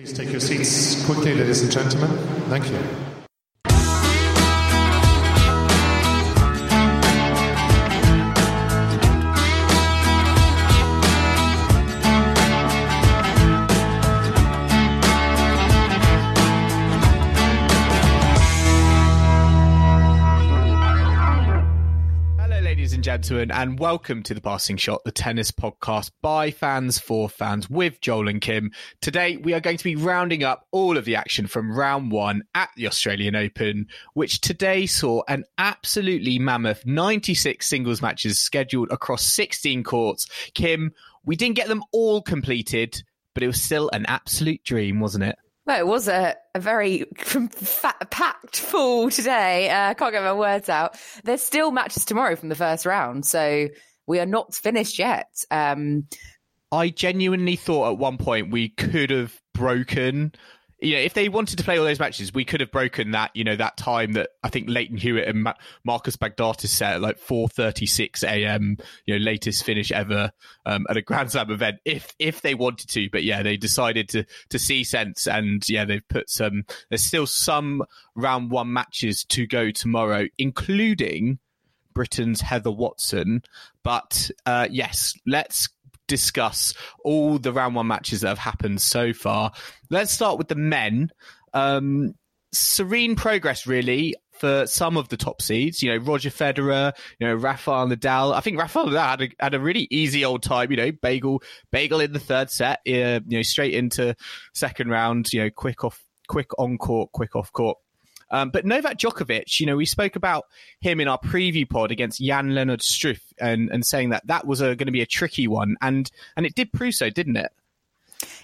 Please take your seats quickly, ladies and gentlemen. Thank you. Gentlemen, and welcome to the Passing Shot, the tennis podcast by fans for fans with Joel and Kim. Today, we are going to be rounding up all of the action from round one at the Australian Open, which today saw an absolutely mammoth 96 singles matches scheduled across 16 courts. Kim, we didn't get them all completed, but it was still an absolute dream, wasn't it? It was a, a very fat, packed full today. Uh, I can't get my words out. There's still matches tomorrow from the first round, so we are not finished yet. Um, I genuinely thought at one point we could have broken. You know, if they wanted to play all those matches, we could have broken that. You know, that time that I think Lleyton Hewitt and Ma- Marcos Baghdatis set at like four thirty six a.m. You know, latest finish ever um, at a Grand Slam event. If if they wanted to, but yeah, they decided to to see sense, and yeah, they've put some. There's still some round one matches to go tomorrow, including Britain's Heather Watson. But uh, yes, let's discuss all the round one matches that have happened so far. Let's start with the men. Um, serene progress, really. For some of the top seeds, you know, Roger Federer, you know, Rafael Nadal. I think Rafael Nadal had a, had a really easy old time, you know, bagel, bagel in the third set, uh, you know, straight into second round, you know, quick off, quick on court, quick off court. Um, but Novak Djokovic, you know, we spoke about him in our preview pod against Jan Lennard Struff and, and saying that that was going to be a tricky one. And, and it did prove so, didn't it?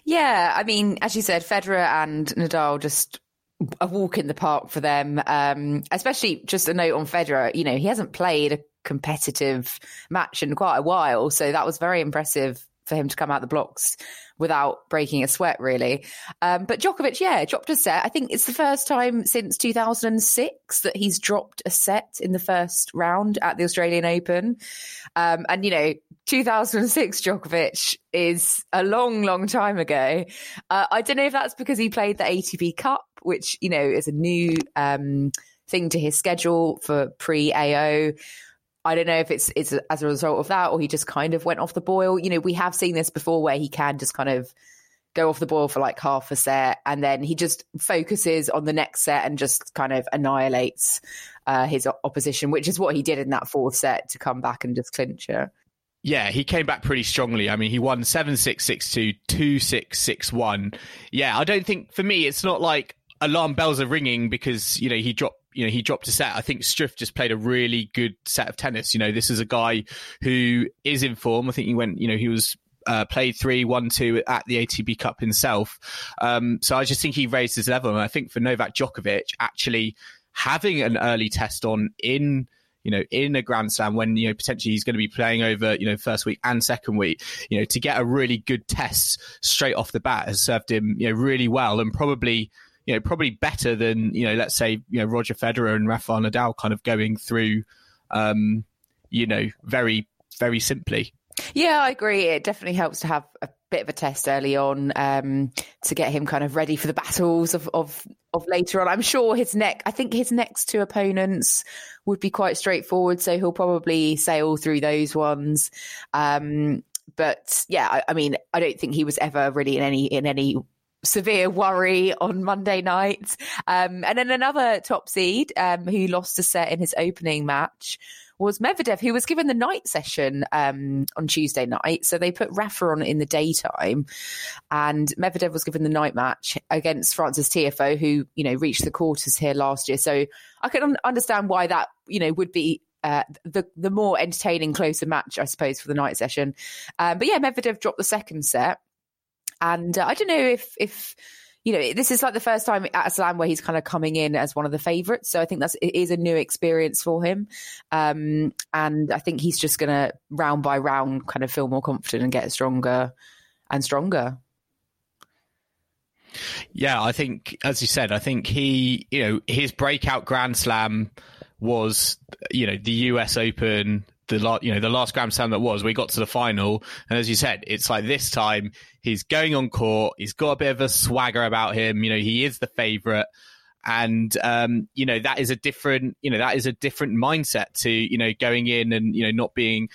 yeah, I mean, as you said, Federer and Nadal just a walk in the park for them. Um, especially just a note on Federer, you know, he hasn't played a competitive match in quite a while, so that was very impressive for him to come out the blocks without breaking a sweat, really. Um, but Djokovic, yeah, dropped a set. I think it's the first time since 2006 that he's dropped a set in the first round at the Australian Open. Um, and, you know, 2006 Djokovic is a long, long time ago. Uh, I don't know if that's because he played the ATP Cup, which, you know, is a new um, thing to his schedule for pre AO. I don't know if it's it's as a result of that or he just kind of went off the boil. You know, we have seen this before where he can just kind of go off the boil for like half a set and then he just focuses on the next set and just kind of annihilates uh, his opposition, which is what he did in that fourth set to come back and just clinch it. Yeah, he came back pretty strongly. I mean, he won 7 6 6 2, 2 6 6 1. Yeah, I don't think, for me, it's not like alarm bells are ringing because, you know, he dropped you know, he dropped a set. I think Struff just played a really good set of tennis. You know, this is a guy who is in form. I think he went, you know, he was uh, played three, one, two at the ATP Cup himself. Um, so I just think he raised his level. And I think for Novak Djokovic, actually having an early test on in you know, in a Grand Slam when, you know, potentially he's going to be playing over, you know, first week and second week, you know, to get a really good test straight off the bat has served him, you know, really well and probably, you know, probably better than, you know, let's say, you know, Roger Federer and Rafael Nadal kind of going through, um, you know, very, very simply. Yeah, I agree. It definitely helps to have a bit of a test early on um, to get him kind of ready for the battles of, of of later on. I'm sure his neck. I think his next two opponents would be quite straightforward, so he'll probably sail through those ones. Um, but yeah, I, I mean, I don't think he was ever really in any in any severe worry on Monday night. Um, and then another top seed um, who lost a set in his opening match was Medvedev, who was given the night session um, on Tuesday night. So they put Rafa on in the daytime, and Medvedev was given the night match against Frances Tiafoe, who you know reached the quarters here last year. So I can understand why that you know would be uh, the the more entertaining, closer match, I suppose, for the night session. Um, but yeah, Medvedev dropped the second set, and uh, I don't know if if you know, this is like the first time at a slam where he's kind of coming in as one of the favourites. So I think that's it is a new experience for him, um, and I think he's just going to round by round kind of feel more confident and get stronger and stronger. Yeah, I think, as you said, I think he, you know, his breakout Grand Slam was, you know, the US Open, the last, you know, the last Grand Slam that was. We got to the final, and as you said, it's like this time he's going on court. He's got a bit of a swagger about him. You know, he is the favorite and um, you know that is a different you know that is a different mindset to you know going in and you know not being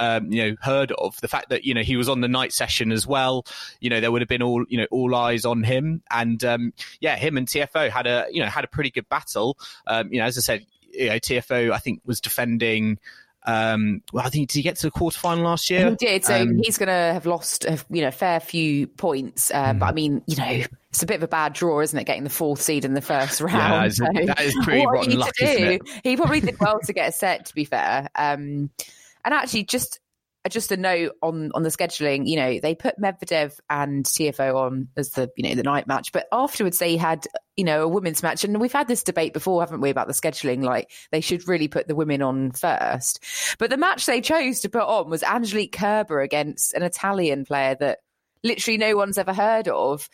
um, you know heard of the fact that you know he was on the night session as well you know there would have been all you know all eyes on him and um, yeah him and Tiafoe had a you know had a pretty good battle um, you know as I said you know Tiafoe I think was defending um, well, I think did he get to the quarterfinal last year? He did. So um, he's going to have lost, a, you know, a fair few points. Uh, mm. But I mean, you know, it's a bit of a bad draw, isn't it? Getting the fourth seed in the first round. Yeah, so that is pretty rotten luck, it? He probably did well to get a set. To be fair, um, and actually, just just a note on on the scheduling. You know, they put Medvedev and Tiafoe on as the you know the night match, but afterwards they had you know a women's match, and we've had this debate before, haven't we, about the scheduling? Like they should really put the women on first. But the match they chose to put on was Angelique Kerber against an Italian player that literally no one's ever heard of,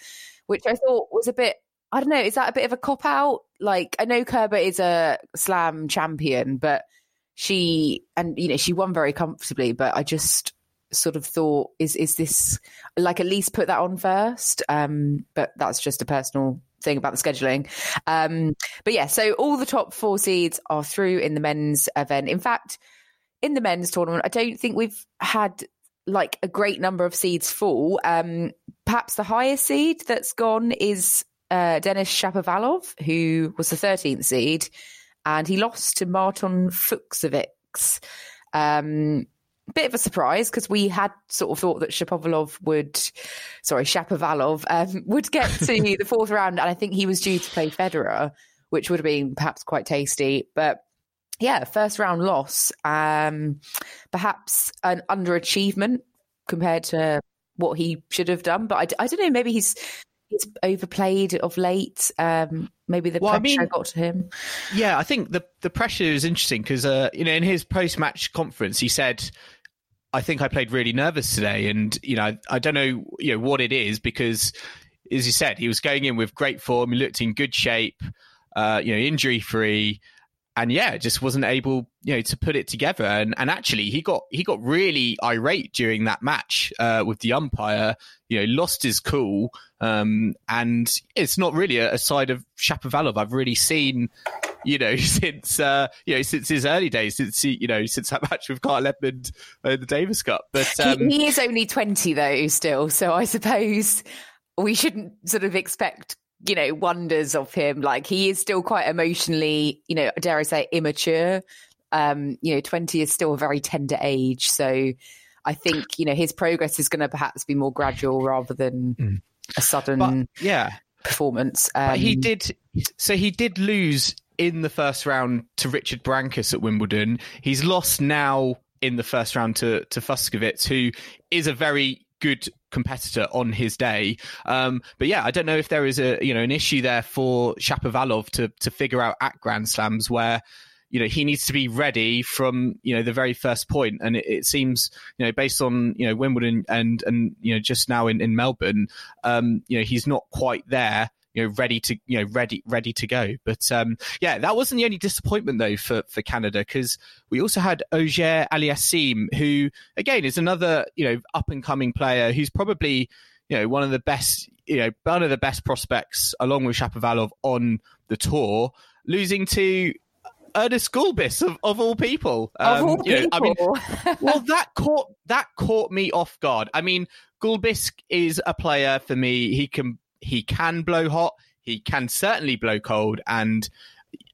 which I thought was a bit. I don't know. Is that a bit of a cop out? Like I know Kerber is a slam champion, but she and you know she won very comfortably, but I just sort of thought is is this like at least put that on first? Um but that's just a personal thing about the scheduling. Um but yeah so all the top four seeds are through in the men's event. In fact in the men's tournament i don't think we've had like a great number of seeds fall. Um perhaps the highest seed that's gone is uh denis shapovalov who was the 13th seed and he lost to Martin Fucsovics. Um, bit of a surprise because we had sort of thought that Shapovalov would, sorry, Shapovalov um, would get to the fourth round, and I think he was due to play Federer, which would have been perhaps quite tasty. But yeah, first round loss, um, perhaps an underachievement compared to what he should have done. But I, I don't know, maybe he's he's overplayed of late. Um, maybe the well, pressure I mean, got to him. Yeah, I think the the pressure is interesting because uh, you know in his post match conference he said. I think I played really nervous today, and you know I, don't know you know what it is because, as you said, he was going in with great form. He looked in good shape, uh, you know, injury free, and yeah, just wasn't able, you know, to put it together. And and actually, he got he got really irate during that match uh, with the umpire. You know, lost his cool, um, and it's not really a, a side of Shapovalov I've really seen. You know, since uh, you know since his early days, since he, you know since that match with Kyle Edmund in the Davis Cup. But um, he, he is only twenty though, still. So I suppose we shouldn't sort of expect you know, wonders of him. Like he is still quite emotionally, you know, dare I say, immature. Um, you know, 20 is still a very tender age. So I think, you know, his progress is going to perhaps be more gradual rather than mm. a sudden but, yeah. performance. Um, he did, so he did lose in the first round to Richard Berankis at Wimbledon. He's lost now in the first round to, to Fucsovics, who is a very good competitor on his day. Um, but yeah, I don't know if there is a you know an issue there for Shapovalov to to figure out at Grand Slams where you know he needs to be ready from you know the very first point and it, it, seems you know based on you know wimbledon and and you know just now in in melbourne um you know he's not quite there you know ready to you know ready ready to go. But um, yeah, that wasn't the only disappointment though for for Canada because we also had Auger Aliassime, who again is another you know up and coming player who's probably you know one of the best you know one of the best prospects along with Shapovalov on the tour, losing to Ernest Gulbis of, of all people. Um, of all people. Know, I mean, well, that caught that caught me off guard. I mean, Gulbis is a player for me. He can he can blow hot. He can certainly blow cold. And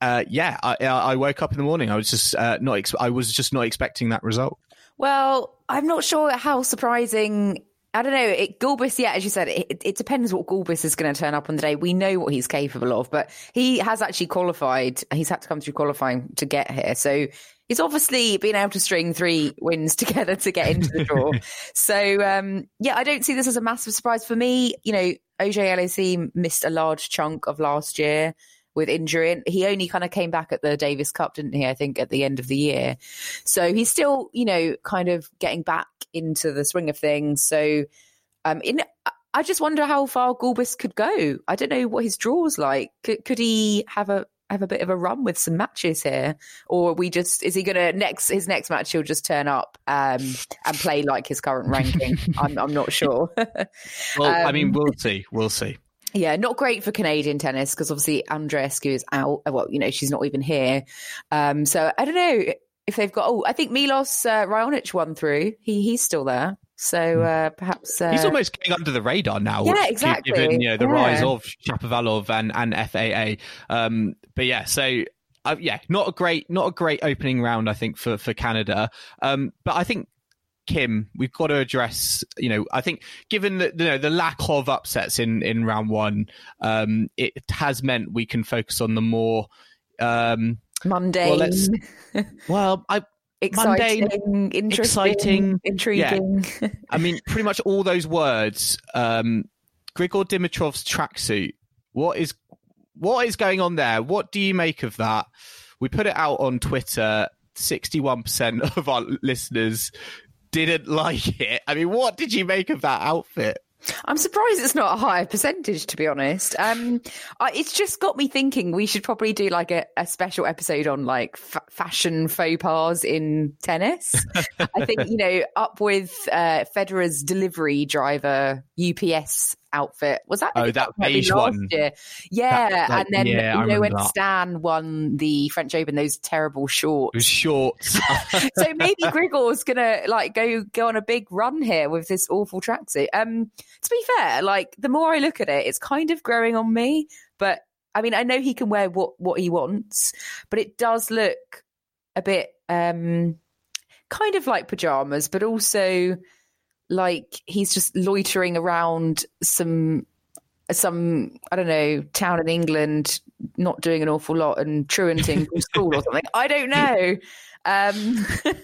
uh, yeah, I, I, woke up in the morning. I was just uh, not. Ex- I was just not expecting that result. Well, I'm not sure how surprising. I don't know. It, Gulbis, yeah, as you said, it, it depends what Gulbis is going to turn up on the day. We know what he's capable of, but he has actually qualified. He's had to come through qualifying to get here. So he's obviously been able to string three wins together to get into the draw. so um, yeah, I don't see this as a massive surprise for me. You know, OJ missed a large chunk of last year with injury. And He only kind of came back at the Davis Cup, didn't he? I think at the end of the year. So he's still, you know, kind of getting back into the swing of things. So, um, in I just wonder how far Gulbis could go. I don't know what his draw's like. Could, could he have a have a bit of a run with some matches here, or we just is he going to next his next match he'll just turn up um, and play like his current ranking? I'm I'm not sure. well, um, I mean, um, we'll see. We'll see. Yeah, not great for Canadian tennis because obviously Andreescu is out. Well, you know, she's not even here. Um, so I don't know if they've got. Oh, I think Milos uh, won through. He he's still there. So hmm. uh, perhaps uh, he's almost getting under the radar now. Yeah, exactly. Given you know the yeah. rise of Shapovalov and and FAA. Um, but yeah, so uh, yeah, not a great not a great opening round I think for for Canada. Um, but I think Kim, we've got to address, you know, I think given the, you know, the lack of upsets in, in round one, um, it has meant we can focus on the more, um, mundane. Well, well I, exciting, mundane, interesting, exciting, intriguing. Yeah. I mean, pretty much all those words. Um, Grigor Dimitrov's tracksuit. What is what is going on there? What do you make of that? We put it out on Twitter. Sixty-one percent of our listeners didn't like it. I mean, what did you make of that outfit? I'm surprised it's not a higher percentage, to be honest. Um, it's just got me thinking we should probably do like a, a special episode on like f- fashion faux pas in tennis. I think you know, up with uh, Federer's delivery driver UPS outfit. Was that? Oh, that beige one. Year? Yeah, that, and then yeah, you know when that. Stan won the French Open, those terrible shorts. shorts. so maybe Grigor's gonna like go go on a big run here with this awful tracksuit. Um, to be fair, like the more I look at it, it's kind of growing on me. But I mean, I know he can wear what what he wants, but it does look a bit um kind of like pajamas, but also like he's just loitering around some some I don't know town in England, not doing an awful lot and truanting from school or something. I don't know. Um,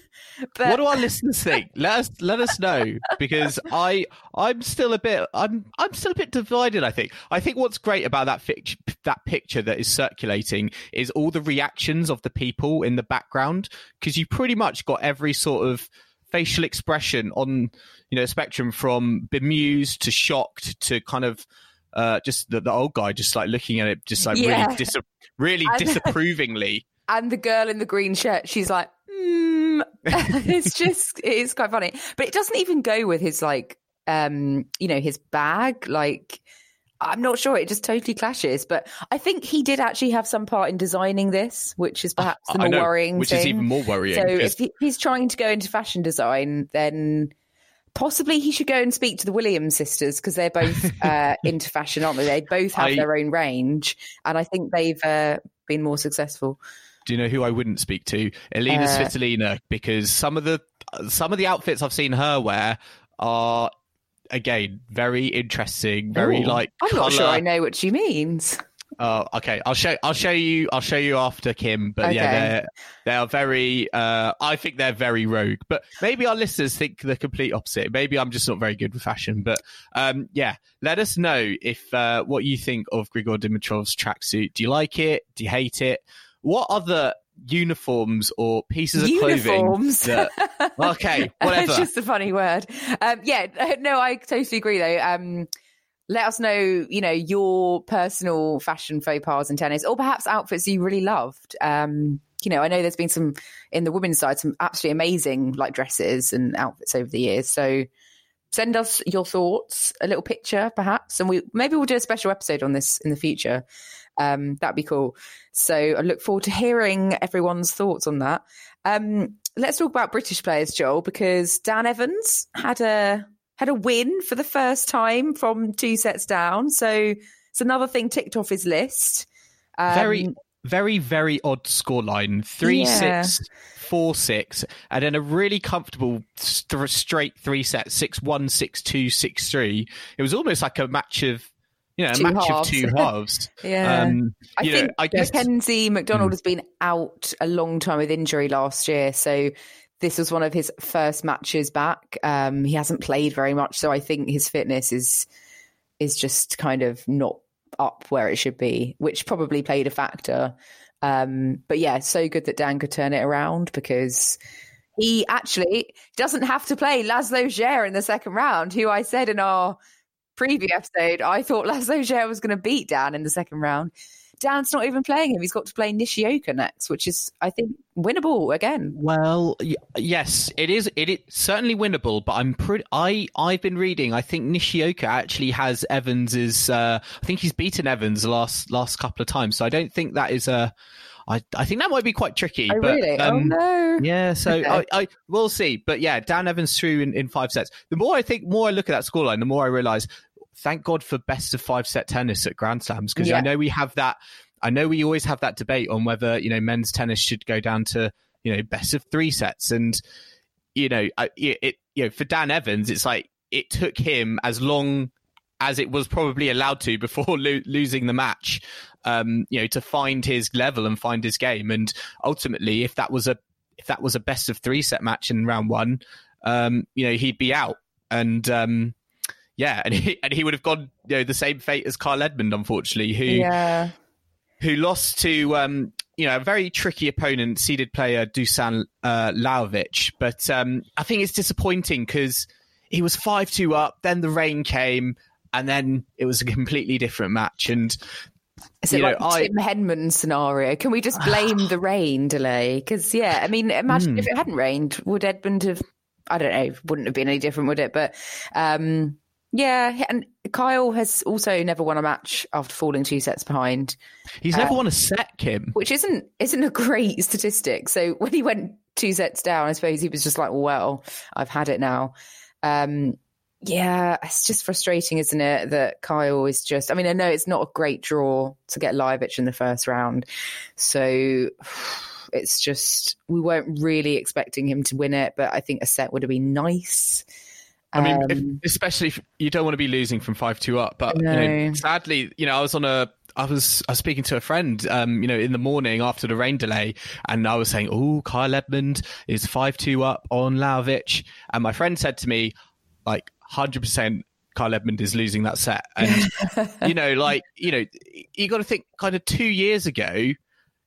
but... What do our listeners think? Let us let us know because I I'm still a bit I'm I'm still a bit divided. I think I think what's great about that fic- that picture that is circulating is all the reactions of the people in the background because you pretty much got every sort of facial expression on you know spectrum from bemused to shocked to kind of uh, just the, the, old guy just like looking at it just like yeah. really dis- really and, disapprovingly and the girl in the green shirt she's like mm. it's just it is quite funny but it doesn't even go with his like um you know his bag like I'm not sure. It just totally clashes. But I think he did actually have some part in designing this, which is perhaps the more know, worrying which thing. is even more worrying. So if he, he's trying to go into fashion design, then possibly he should go and speak to the Williams sisters because they're both uh, into fashion, aren't they? They both have I, their own range, and I think they've uh, been more successful. Do you know who I wouldn't speak to? Elena uh, Svitolina, because some of the some of the outfits I've seen her wear are again, very interesting, very Ooh, like. I'm not sure I know what she means. Oh, okay. I'll show. I'll show you. I'll show you after Kim. But okay. yeah, they're they are very. Uh, I think they're very rogue. But maybe our listeners think the complete opposite. Maybe I'm just not very good with fashion. But um, yeah, let us know if uh, what you think of Grigor Dimitrov's tracksuit. Do you like it? Do you hate it? What other uniforms or pieces of uniforms. clothing. That, okay, whatever. it's just a funny word. Um, yeah, no, I totally agree though. Um, let us know, you know, your personal fashion faux pas in tennis, or perhaps outfits you really loved. Um, you know, I know there's been some in the women's side, some absolutely amazing like dresses and outfits over the years. So send us your thoughts, a little picture perhaps, and we maybe we'll do a special episode on this in the future. Um, that'd be cool. So I look forward to hearing everyone's thoughts on that. Um, let's talk about British players, Joel, because Dan Evans had a had a win for the first time from two sets down. So it's another thing ticked off his list. Um, very, very, very odd scoreline: three yeah. six, four six, and then a really comfortable st- straight three sets: six one, six two, six three. It was almost like a match of you know, a match halves. of two halves. yeah. Um, I think I guess... Mackenzie McDonald mm. has been out a long time with injury last year. So this was one of his first matches back. Um, he hasn't played very much. So I think his fitness is is just kind of not up where it should be, which probably played a factor. Um, but yeah, so good that Dan could turn it around because he actually doesn't have to play Laslo Djere in the second round, who I said in our preview episode, I thought Laslo Djere was going to beat Dan in the second round. Dan's not even playing him. He's got to play Nishioka next, which is, I think, winnable again. Well, y- yes, it is. It is certainly winnable, but I'm pretty. I I've been reading. I think Nishioka actually has Evans's. Uh, I think he's beaten Evans the last last couple of times, so I don't think that is a. I, I think that might be quite tricky. Oh, but, really? um, oh, no. Yeah, so Okay. I, I we'll see. But yeah, Dan Evans through in, in five sets. The more I think, more I look at that scoreline, the more I realise. Thank God for best of five set tennis at Grand Slams because Yeah. I know we have that. I know we always have that debate on whether you know men's tennis should go down to you know best of three sets, and you know I, it, it you know for Dan Evans, it's like it took him as long as it was probably allowed to before lo- losing the match, um, you know, to find his level and find his game. And ultimately, if that was a if that was a best of three set match in round one, um, you know, he'd be out. And um, yeah, and he and he would have gone, you know, the same fate as Kyle Edmund, unfortunately, who Yeah. who lost to um, you know a very tricky opponent, seeded player Dusan uh, Lajovic. But um, I think it's disappointing because he was five two up, then the rain came, and then it was a completely different match. And Is it You know, like I- Tim Henman scenario? Can we just blame the rain delay? Because yeah, I mean, imagine Hmm. if it hadn't rained, would Edmund have? I don't know. Wouldn't have been any different, would it? But um, yeah, and Kyle has also never won a match after falling two sets behind, he's never won a set, Kim. which isn't isn't a great statistic. So when he went two sets down, I suppose he was just like, well, I've had it now. Um, yeah, it's just frustrating, isn't it? That Kyle is just. I mean, I know it's not a great draw to get Livich in the first round, so it's just we weren't really expecting him to win it, but I think a set would have been nice. I mean, if, Um, especially if you don't want to be losing from five two up. But you know, sadly, you know, I was on a. I was I was speaking to a friend, um, you know, in the morning after the rain delay, and I was saying, "Oh, Kyle Edmund is five two up on Lajovic," and my friend said to me, like, hundred percent, Kyle Edmund is losing that set, and you know, like, you know, you got to think, kind of two years ago,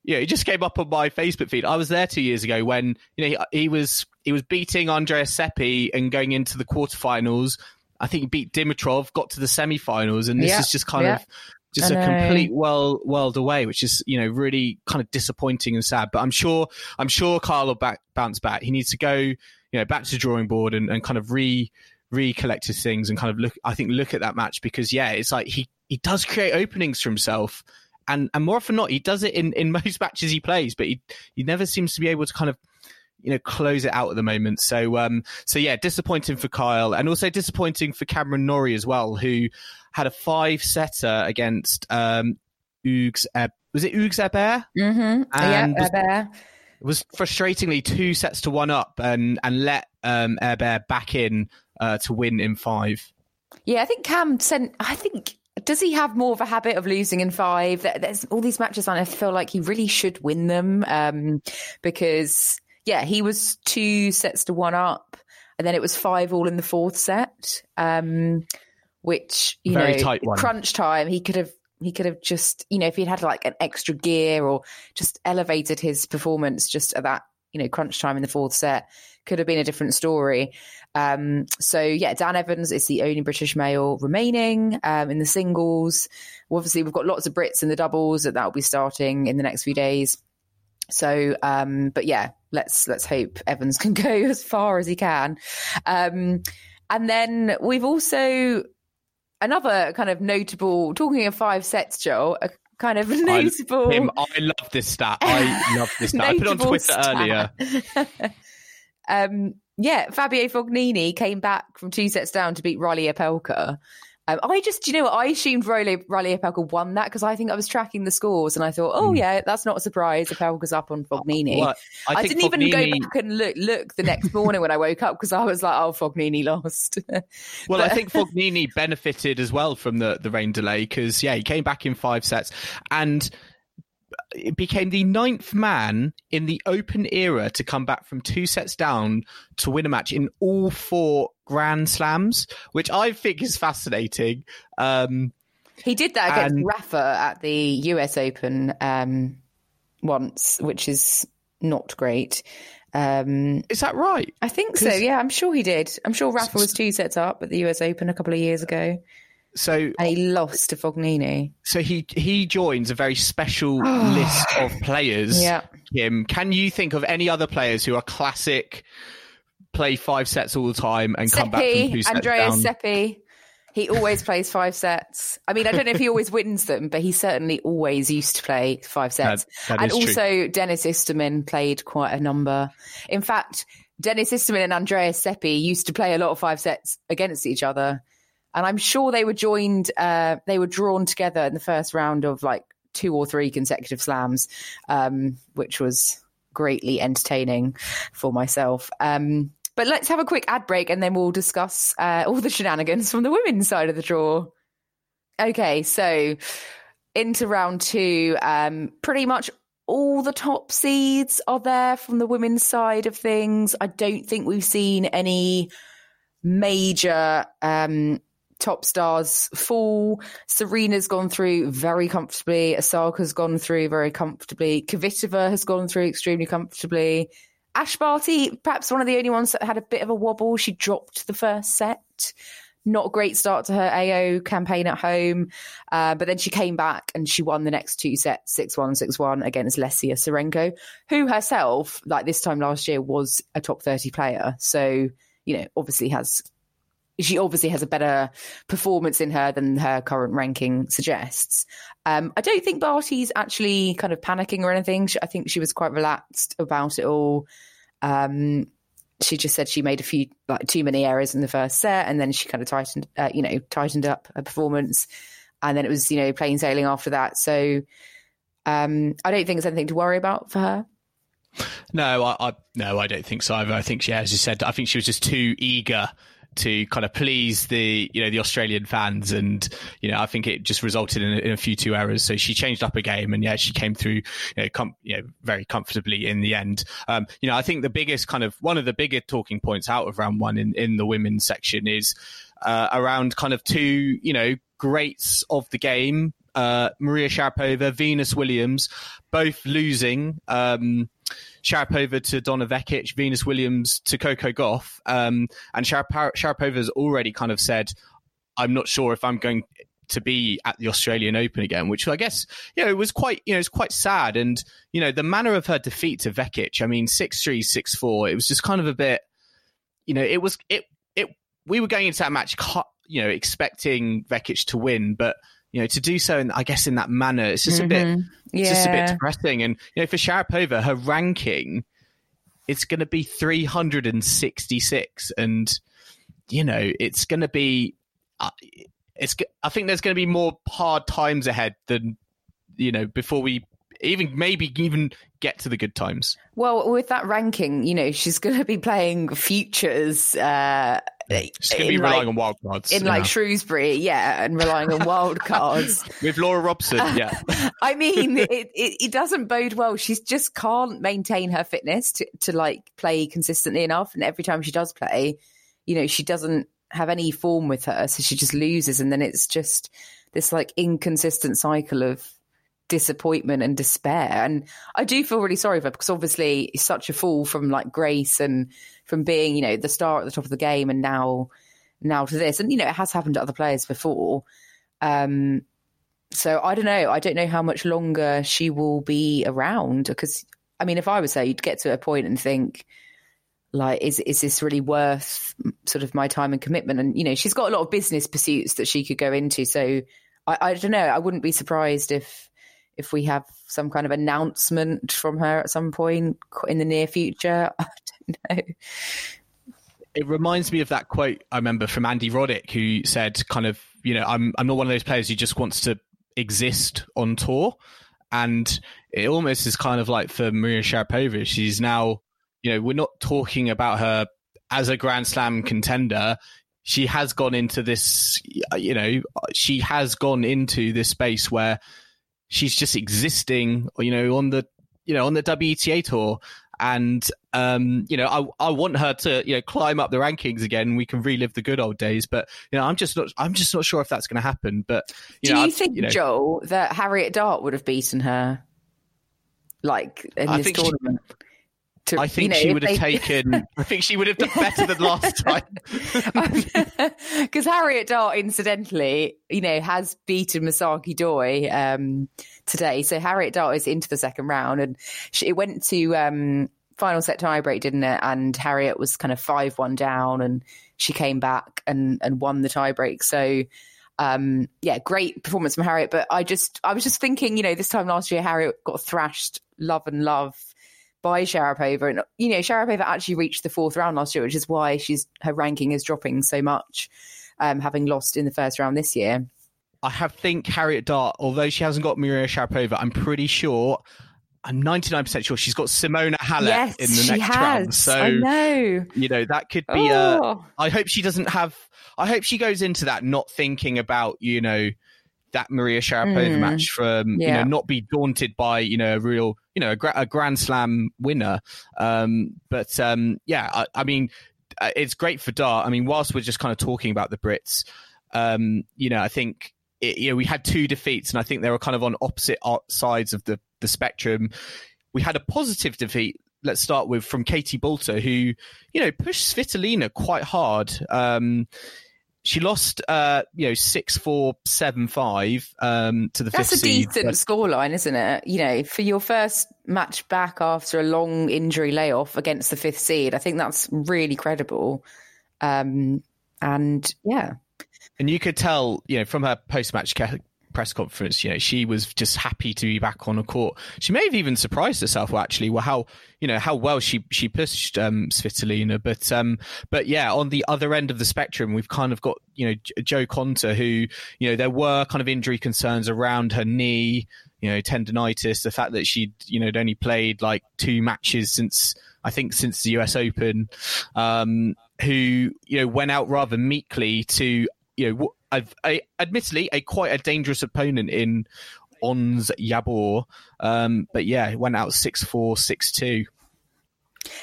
yeah, he just came up on my Facebook feed. I was there two years ago when you know he, he was he was beating Andreas Seppi and going into the quarterfinals. I think he beat Dimitrov, got to the semifinals, and this Yeah, is just kind yeah. of just a complete world world away, which is you know really kind of disappointing and sad. But I'm sure I'm sure Kyle will back, bounce back. He needs to go you know back to the drawing board and, and kind of re recollect his things and kind of look. I think look at that match because yeah, it's like he he does create openings for himself and and more often than not, he does it in in most matches he plays, but he he never seems to be able to kind of you know close it out at the moment. So um so yeah, disappointing for Kyle, and also disappointing for Cameron Norrie as well, who had a five setter against um Hugues Eb- was it Hugues Ebert? mhm. yeah, And was- was frustratingly two sets to one up, and and let um Ebert back in uh, to win in five. Yeah, I think Cam sent. I think does he have more of a habit of losing in five? There's all these matches, and I feel like he really should win them um, because yeah, he was two sets to one up, and then it was five all in the fourth set, um, which you Very know, tight one. crunch time. He could have. He could have just, you know, if he'd had like an extra gear or just elevated his performance just at that, you know, crunch time in the fourth set, could have been a different story. Um, so yeah, Dan Evans is the only British male remaining um, in the singles. Obviously, we've got lots of Brits in the doubles that that will be starting in the next few days. So, um, but yeah, let's let's hope Evans can go as far as he can. Um, and then we've also another kind of notable talking of five sets, Joel. A kind of notable. Him, I love this stat. I love this stat. I put it on Twitter stat. earlier. um, yeah, Fabio Fognini came back from two sets down to beat Reilly Opelka. Um, I just, do you know what? I assumed Reilly, Reilly Opelka won that because I think I was tracking the scores and I thought, oh, yeah, that's not a surprise. Opelka's up on Fognini. Well, I, think didn't even go back and look look the next morning when I woke up because I was like, oh, Fognini lost. Well, I But- think Fognini benefited as well from the, the rain delay because, yeah, he came back in five sets and it became the ninth man in the open era to come back from two sets down to win a match in all four Grand Slams, which I think is fascinating. Um, he did that against and- Rafa at the US Open um, once, which is not great. Um, is that right? I think so. Yeah, I'm sure he did. I'm sure Rafa was two sets up at the US Open a couple of years ago, So, and he lost to Fognini. so he he joins a very special list of players. Yeah. Kim, can you think of any other players who are classic, play five sets all the time and come back from two Seppi, sets Andreas down? Seppi. He always plays five sets. I mean, I don't know if he always wins them, but he certainly always used to play five sets. that and is true. also, Dennis Istomin played quite a number. In fact, Dennis Istomin and Andreas Seppi used to play a lot of five sets against each other. And I'm sure they were joined, uh, they were drawn together in the first round of like two or three consecutive slams, um, which was greatly entertaining for myself. Um, but let's have a quick ad break and then we'll discuss uh, all the shenanigans from the women's side of the draw. Okay, so into round two, um, pretty much all the top seeds are there from the women's side of things. I don't think we've seen any major um, top stars fall. Serena's gone through very comfortably. Osaka's gone through very comfortably. Kvitova has gone through extremely comfortably. Ash Barty, perhaps one of the only ones that had a bit of a wobble. She dropped the first set. Not a great start to her AO campaign at home. Uh, but then she came back and she won the next two sets 6 1, 6 1 against Lesia Tsurenko, who herself, like this time last year, was a top 30 player. So, you know, obviously has. She obviously has a better performance in her than her current ranking suggests. Um, I don't think Barty's actually kind of panicking or anything. She, I think she was quite relaxed about it all. Um, she just said she made a few like too many errors in the first set, and then she kind of tightened, uh, you know, tightened up her performance, and then it was you know plain sailing after that. So um, I don't think there's anything to worry about for her. No, I, I no, I don't think so either. I think, she, as you said, I think she was just too eager to kind of please the you know the Australian fans, and you know I think it just resulted in a, in a few two errors. So she changed up a game, and yeah, she came through you know, com- you know very comfortably in the end. Um, you know, I think the biggest kind of one of the bigger talking points out of round one in in the women's section is uh, around kind of two you know greats of the game. Uh, Maria Sharapova, Venus Williams, both losing. Um, Sharapova to Donna Vekic, Venus Williams to Coco Gauff. Um, and Sharap- Sharapova's already kind of said, I'm not sure if I'm going to be at the Australian Open again, which I guess, you know, it was quite, you know, it's quite sad. And, you know, the manner of her defeat to Vekic, I mean, 6-3, 6-4, it was just kind of a bit, you know, it was, it, it, we were going into that match, you know, expecting Vekic to win, but, you know, to do so, in, I guess, in that manner, it's just a bit, it's just a bit depressing. And you know, for Sharapova, her ranking, it's going to be 366, and you know, it's going to be, uh, it's. I think there's going to be more hard times ahead than you know before we even maybe even get to the good times. Well, with that ranking, you know, she's going to be playing futures. Uh, She's going to be relying like, on wild cards in yeah. like Shrewsbury, yeah, and relying on wild cards with Laura Robson. Yeah, I mean, it, it, it doesn't bode well. She just can't maintain her fitness to to like play consistently enough, and every time she does play, you know, she doesn't have any form with her, so she just loses, and then it's just this like inconsistent cycle of disappointment and despair. And I do feel really sorry for her because obviously it's such a fall from like grace and from being, you know, the star at the top of the game and now now to this. And, you know, it has happened to other players before. Um so I don't know. I don't know how much longer she will be around because I mean if I was her, you'd get to a point and think like is is this really worth sort of my time and commitment and you know she's got a lot of business pursuits that she could go into so I, I don't know I wouldn't be surprised if if we have some kind of announcement from her at some point in the near future. I don't know. It reminds me of that quote I remember from Andy Roddick, who said, "Kind of, you know, I'm I'm not one of those players who just wants to exist on tour." And it almost is kind of like for Maria Sharapova, she's now, you know, we're not talking about her as a Grand Slam contender. She has gone into this, you know, she has gone into this space where she's just existing, you know, on the you know on the WTA tour, and um, you know, I I want her to you know climb up the rankings again. We can relive the good old days, but you know, I'm just not I'm just not sure if that's going to happen. But you do know, you I- think, you know, Joel, that Harriet Dart would have beaten her, like in I this think she- tournament? To- I think you know, she would have they- taken. I think she would have done better than last time. because Harriet Dart, incidentally, you know, has beaten Misaki Doi um, today. So Harriet Dart is into the second round, and she, it went to um, final set tiebreak, didn't it? And Harriet was kind of five one down, and she came back and and won the tiebreak. So. Um, yeah, great performance from Harriet. But I just, I was just thinking, you know, this time last year, Harriet got thrashed love and love by Sharapova. And, you know, Sharapova actually reached the fourth round last year, which is why she's her ranking is dropping so much, um, having lost in the first round this year. I have think Harriet Dart, although she hasn't got Maria Sharapova, I'm pretty sure. I'm 99% sure she's got Simona Halep yes, in the next round. So I know. you know that could be. Oh. I hope she doesn't have. I hope she goes into that not thinking about you know that Maria Sharapova Mm. match from you know not be daunted by you know a real you know a, gra- a Grand Slam winner. Um, but um, yeah, I, I mean uh, it's great for Dart. I mean, whilst we're just kind of talking about the Brits, um, you know, I think it, you know we had two defeats, and I think they were kind of on opposite sides of the the spectrum. We had a positive defeat. Let's start with from Katie Boulter, who you know pushed Svitolina quite hard. Um, she lost, uh, you know, six four seven five um, to the That's a seed. decent scoreline, isn't it? You know, for your first match back after a long injury layoff against the fifth seed, I think that's really credible. Um, and yeah, And you could tell, you know, from her post-match ca- press conference, you know, she was just happy to be back on a court. She may have even surprised herself, actually, well, how you know how well she she pushed um, Svitolina. But um, but yeah, on the other end of the spectrum, we've kind of got you know Jo Konta, who you know there were kind of injury concerns around her knee, you know, tendonitis, the fact that she'd you know had only played like two matches since I think since the US Open, um, who you know went out rather meekly to you know, a, a, admittedly a quite a dangerous opponent in Ons Jabeur, um, but yeah, went out six four six two.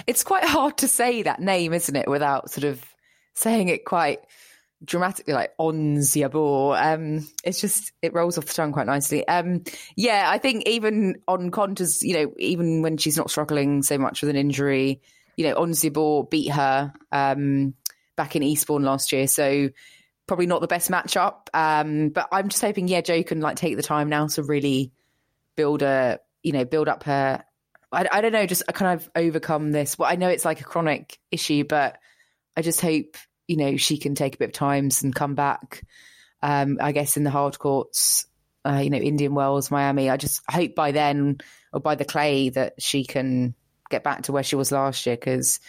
it's quite hard to say that name, isn't it, without sort of saying it quite dramatically, like Onziabor. Um, it's just it rolls off the tongue quite nicely. Um, yeah, I think even on Konta's, you know, even when she's not struggling so much with an injury, you know, Onziabor beat her um, back in Eastbourne last year, so probably not the best matchup. Um, but I'm just hoping, yeah, Jo can like take the time now to really build a, you know, build up her. I, I don't know, just I kind of overcome this. Well, I know it's like a chronic issue, but I just hope you know she can take a bit of time and come back. Um, I guess in the hard courts, uh, you know, Indian Wells, Miami. I just hope by then or by the clay that she can get back to where she was last year because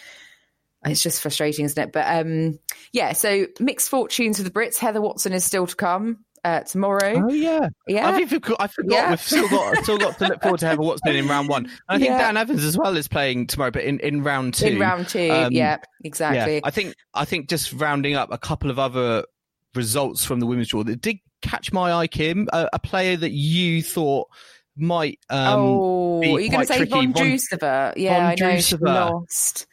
it's just frustrating, isn't it? But um, yeah, so mixed fortunes for the Brits. Heather Watson is still to come uh, tomorrow. Oh yeah, yeah, I, think I forgot. Yeah. We've still got still got to look forward to Heather Watson in round one. And I think Yeah. Dan Evans as well is playing tomorrow, but in, in round two. in round two. Um, yeah, exactly. Yeah, I think I think just rounding up a couple of other results from the women's draw that did catch my eye, Kim. A, a player that you thought might um, oh, are you going to say. Von Von- Drusova? Yeah, I know she lost.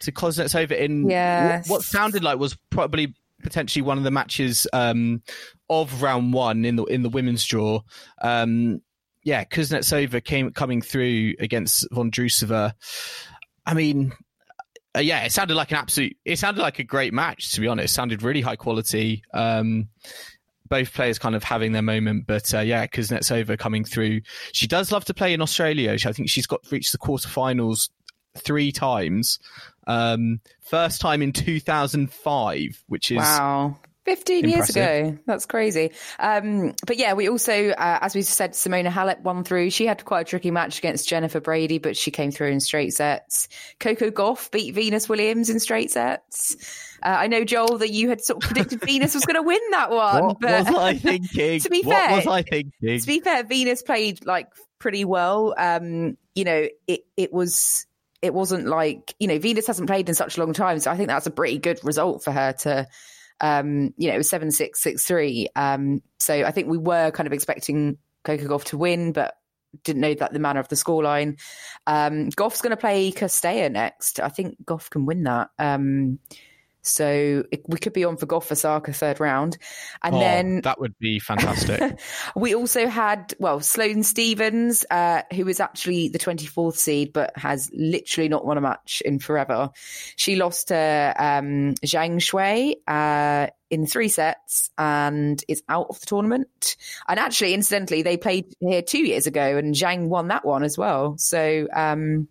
To Kuznetsova in Yes. what, what sounded like was probably potentially one of the matches um, of round one in the in the women's draw. Um, yeah, Kuznetsova came coming through against Vondrousova. I mean, uh, yeah, it sounded like an absolute. It sounded like a great match. To be honest, it sounded really high quality. Um, both players kind of having their moment, but uh, yeah, Kuznetsova coming through. She does love to play in Australia. I think she's got reached the quarterfinals three times. Um, first time in 2005, which is Wow. 15 years ago. That's crazy. Um, but yeah, we also, uh, as we said, Simona Halep won through. She had quite a tricky match against Jennifer Brady, but she came through in straight sets. Coco Goff beat Venus Williams in straight sets. Uh, I know, Joel, that you had sort of predicted Venus was going to win that one. what but was I thinking? to be what fair- was I thinking? to be fair, Venus played like pretty well. Um, you know, it it was it wasn't like you know Venus hasn't played in such a long time, so I think that's a pretty good result for her to. Um, you know, it was seven six six three. Um, so I think we were kind of expecting Coco Gauff to win, but didn't know that the manner of the scoreline. Um, Gauff's going to play Cirstea next. I think Gauff can win that. Um, so it, we could be on for Gauff Osaka third round. And Oh, then that would be fantastic. we also had, well, Sloane Stevens, uh, who was actually the 24th seed, but has literally not won a match in forever. She lost to um, Zhang Shuai uh, in three sets and is out of the tournament. And actually, incidentally, they played here two years ago and Zhang won that one as well. So, um,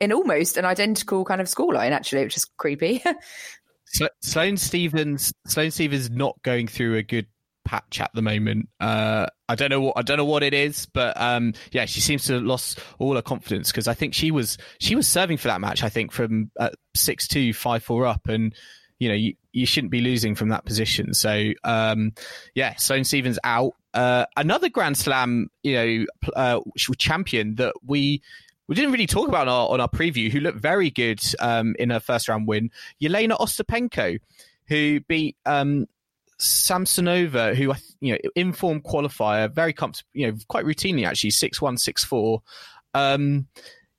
in almost an identical kind of scoreline, actually, which is creepy. Slo- Sloane Stevens, Sloane Stevens not going through a good patch at the moment. Uh, I don't know what I don't know what it is, but um, yeah, she seems to have lost all her confidence because I think she was she was serving for that match. I think from six two five four up, and you know you, you shouldn't be losing from that position. So um, yeah, Sloane Stevens out. Uh, another Grand Slam, you know, uh, champion that we we didn't really talk about on our, on our preview, who looked very good um, in her first round win, Jelena Ostapenko, who beat um, Samsonova, who you know informed qualifier, very comfortable, you know, quite routinely actually, six one six four. Um,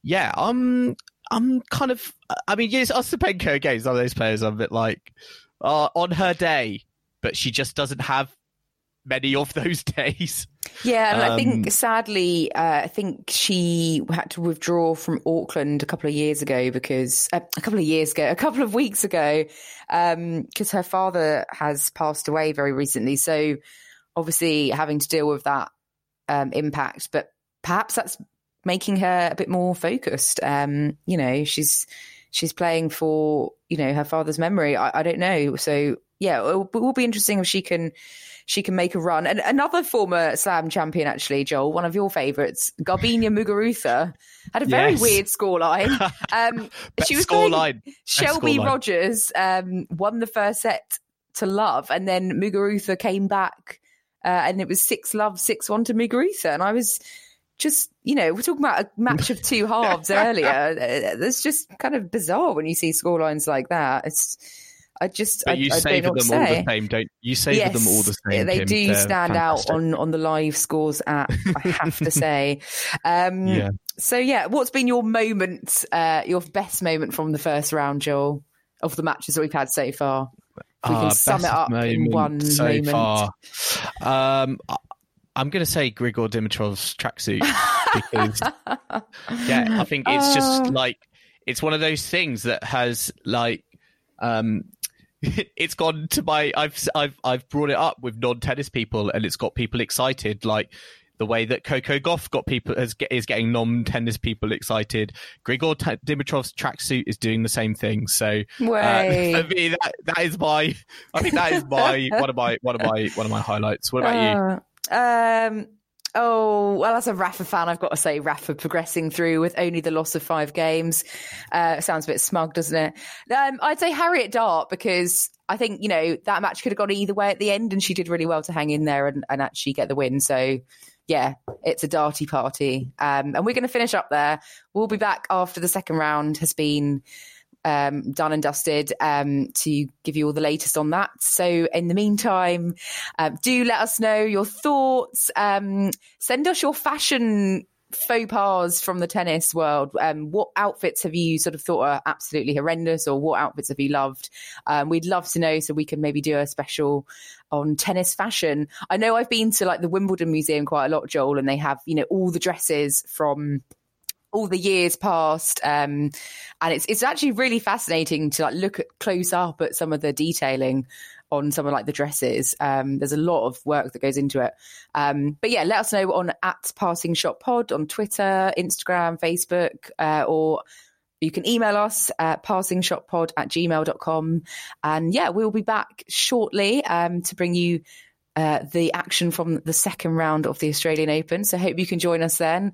yeah, I'm I'm kind of, I mean, yes, Ostapenko again is one of those players I'm a bit like uh, on her day, but she just doesn't have many of those days. Yeah, and I Um, think sadly, uh, I think she had to withdraw from Auckland a couple of years ago because uh, a couple of years ago, a couple of weeks ago, because her father has passed away very recently. So obviously, having to deal with that um, impact, but perhaps that's making her a bit more focused. Um, you know, she's she's playing for you know her father's memory. I, I don't know. So yeah, it will, it will be interesting if she can she can make a run. And another former slam champion, actually, Joel, one of your favourites, Garbiñe Muguruza, had a very Yes. weird scoreline. Um, she was scoreline. Shelby scoreline. Rogers um, won the first set to love, and then Muguruza came back, uh, and it was six love, six one to Muguruza, and I was just, you know, we're talking about a match of two halves earlier. That's just kind of bizarre when you see scorelines like that. It's, I just, But I, you I savor them all the same, don't you? Savor them all the same. They Kim. do They're stand fantastic. out on on the live scores app. I have to say. Um, Yeah. So yeah, what's been your moment, uh, your best moment from the first round, Joel, of the matches that we've had so far? If we can Ah, sum it up in one so moment. far. Um, I'm going to say Grigor Dimitrov's tracksuit because, yeah, I think it's just Oh. like it's one of those things that has like, um, it's gone to my. I've I've I've brought it up with non-tennis people, and it's got people excited, like. The way that Coco Gauff got people is, get, is getting non-tennis people excited. Grigor T- Dimitrov's tracksuit is doing the same thing. So uh, for me, that, that is my. I think that is my one of my one of my one of my highlights. What about you? Uh, um, oh, well, as a Rafa fan, I've got to say Rafa progressing through with only the loss of five games. Uh, sounds a bit smug, doesn't it? Um, I'd say Harriet Dart because I think, you know, that match could have gone either way at the end and she did really well to hang in there and, and actually get the win. So, yeah, it's a darty party. Um, and we're going to finish up there. We'll be back after the second round has been um, done and dusted um, to give you all the latest on that. So, in the meantime, um, do let us know your thoughts. Um, send us your fashion faux pas from the tennis world. Um, what outfits have you sort of thought are absolutely horrendous, or what outfits have you loved? Um, we'd love to know so we can maybe do a special on tennis fashion. I know I've been to like the Wimbledon Museum quite a lot, Joel, and they have you know all the dresses from all the years past um and it's it's actually really fascinating to like look at close up at some of the detailing on some of like the dresses um there's a lot of work that goes into it um but yeah let us know on at passing shot pod on twitter instagram facebook uh, or you can email us at passingshotpod at gmail.com and yeah we'll be back shortly um to bring you uh, the action from the second round of the Australian Open. So hope you can join us then.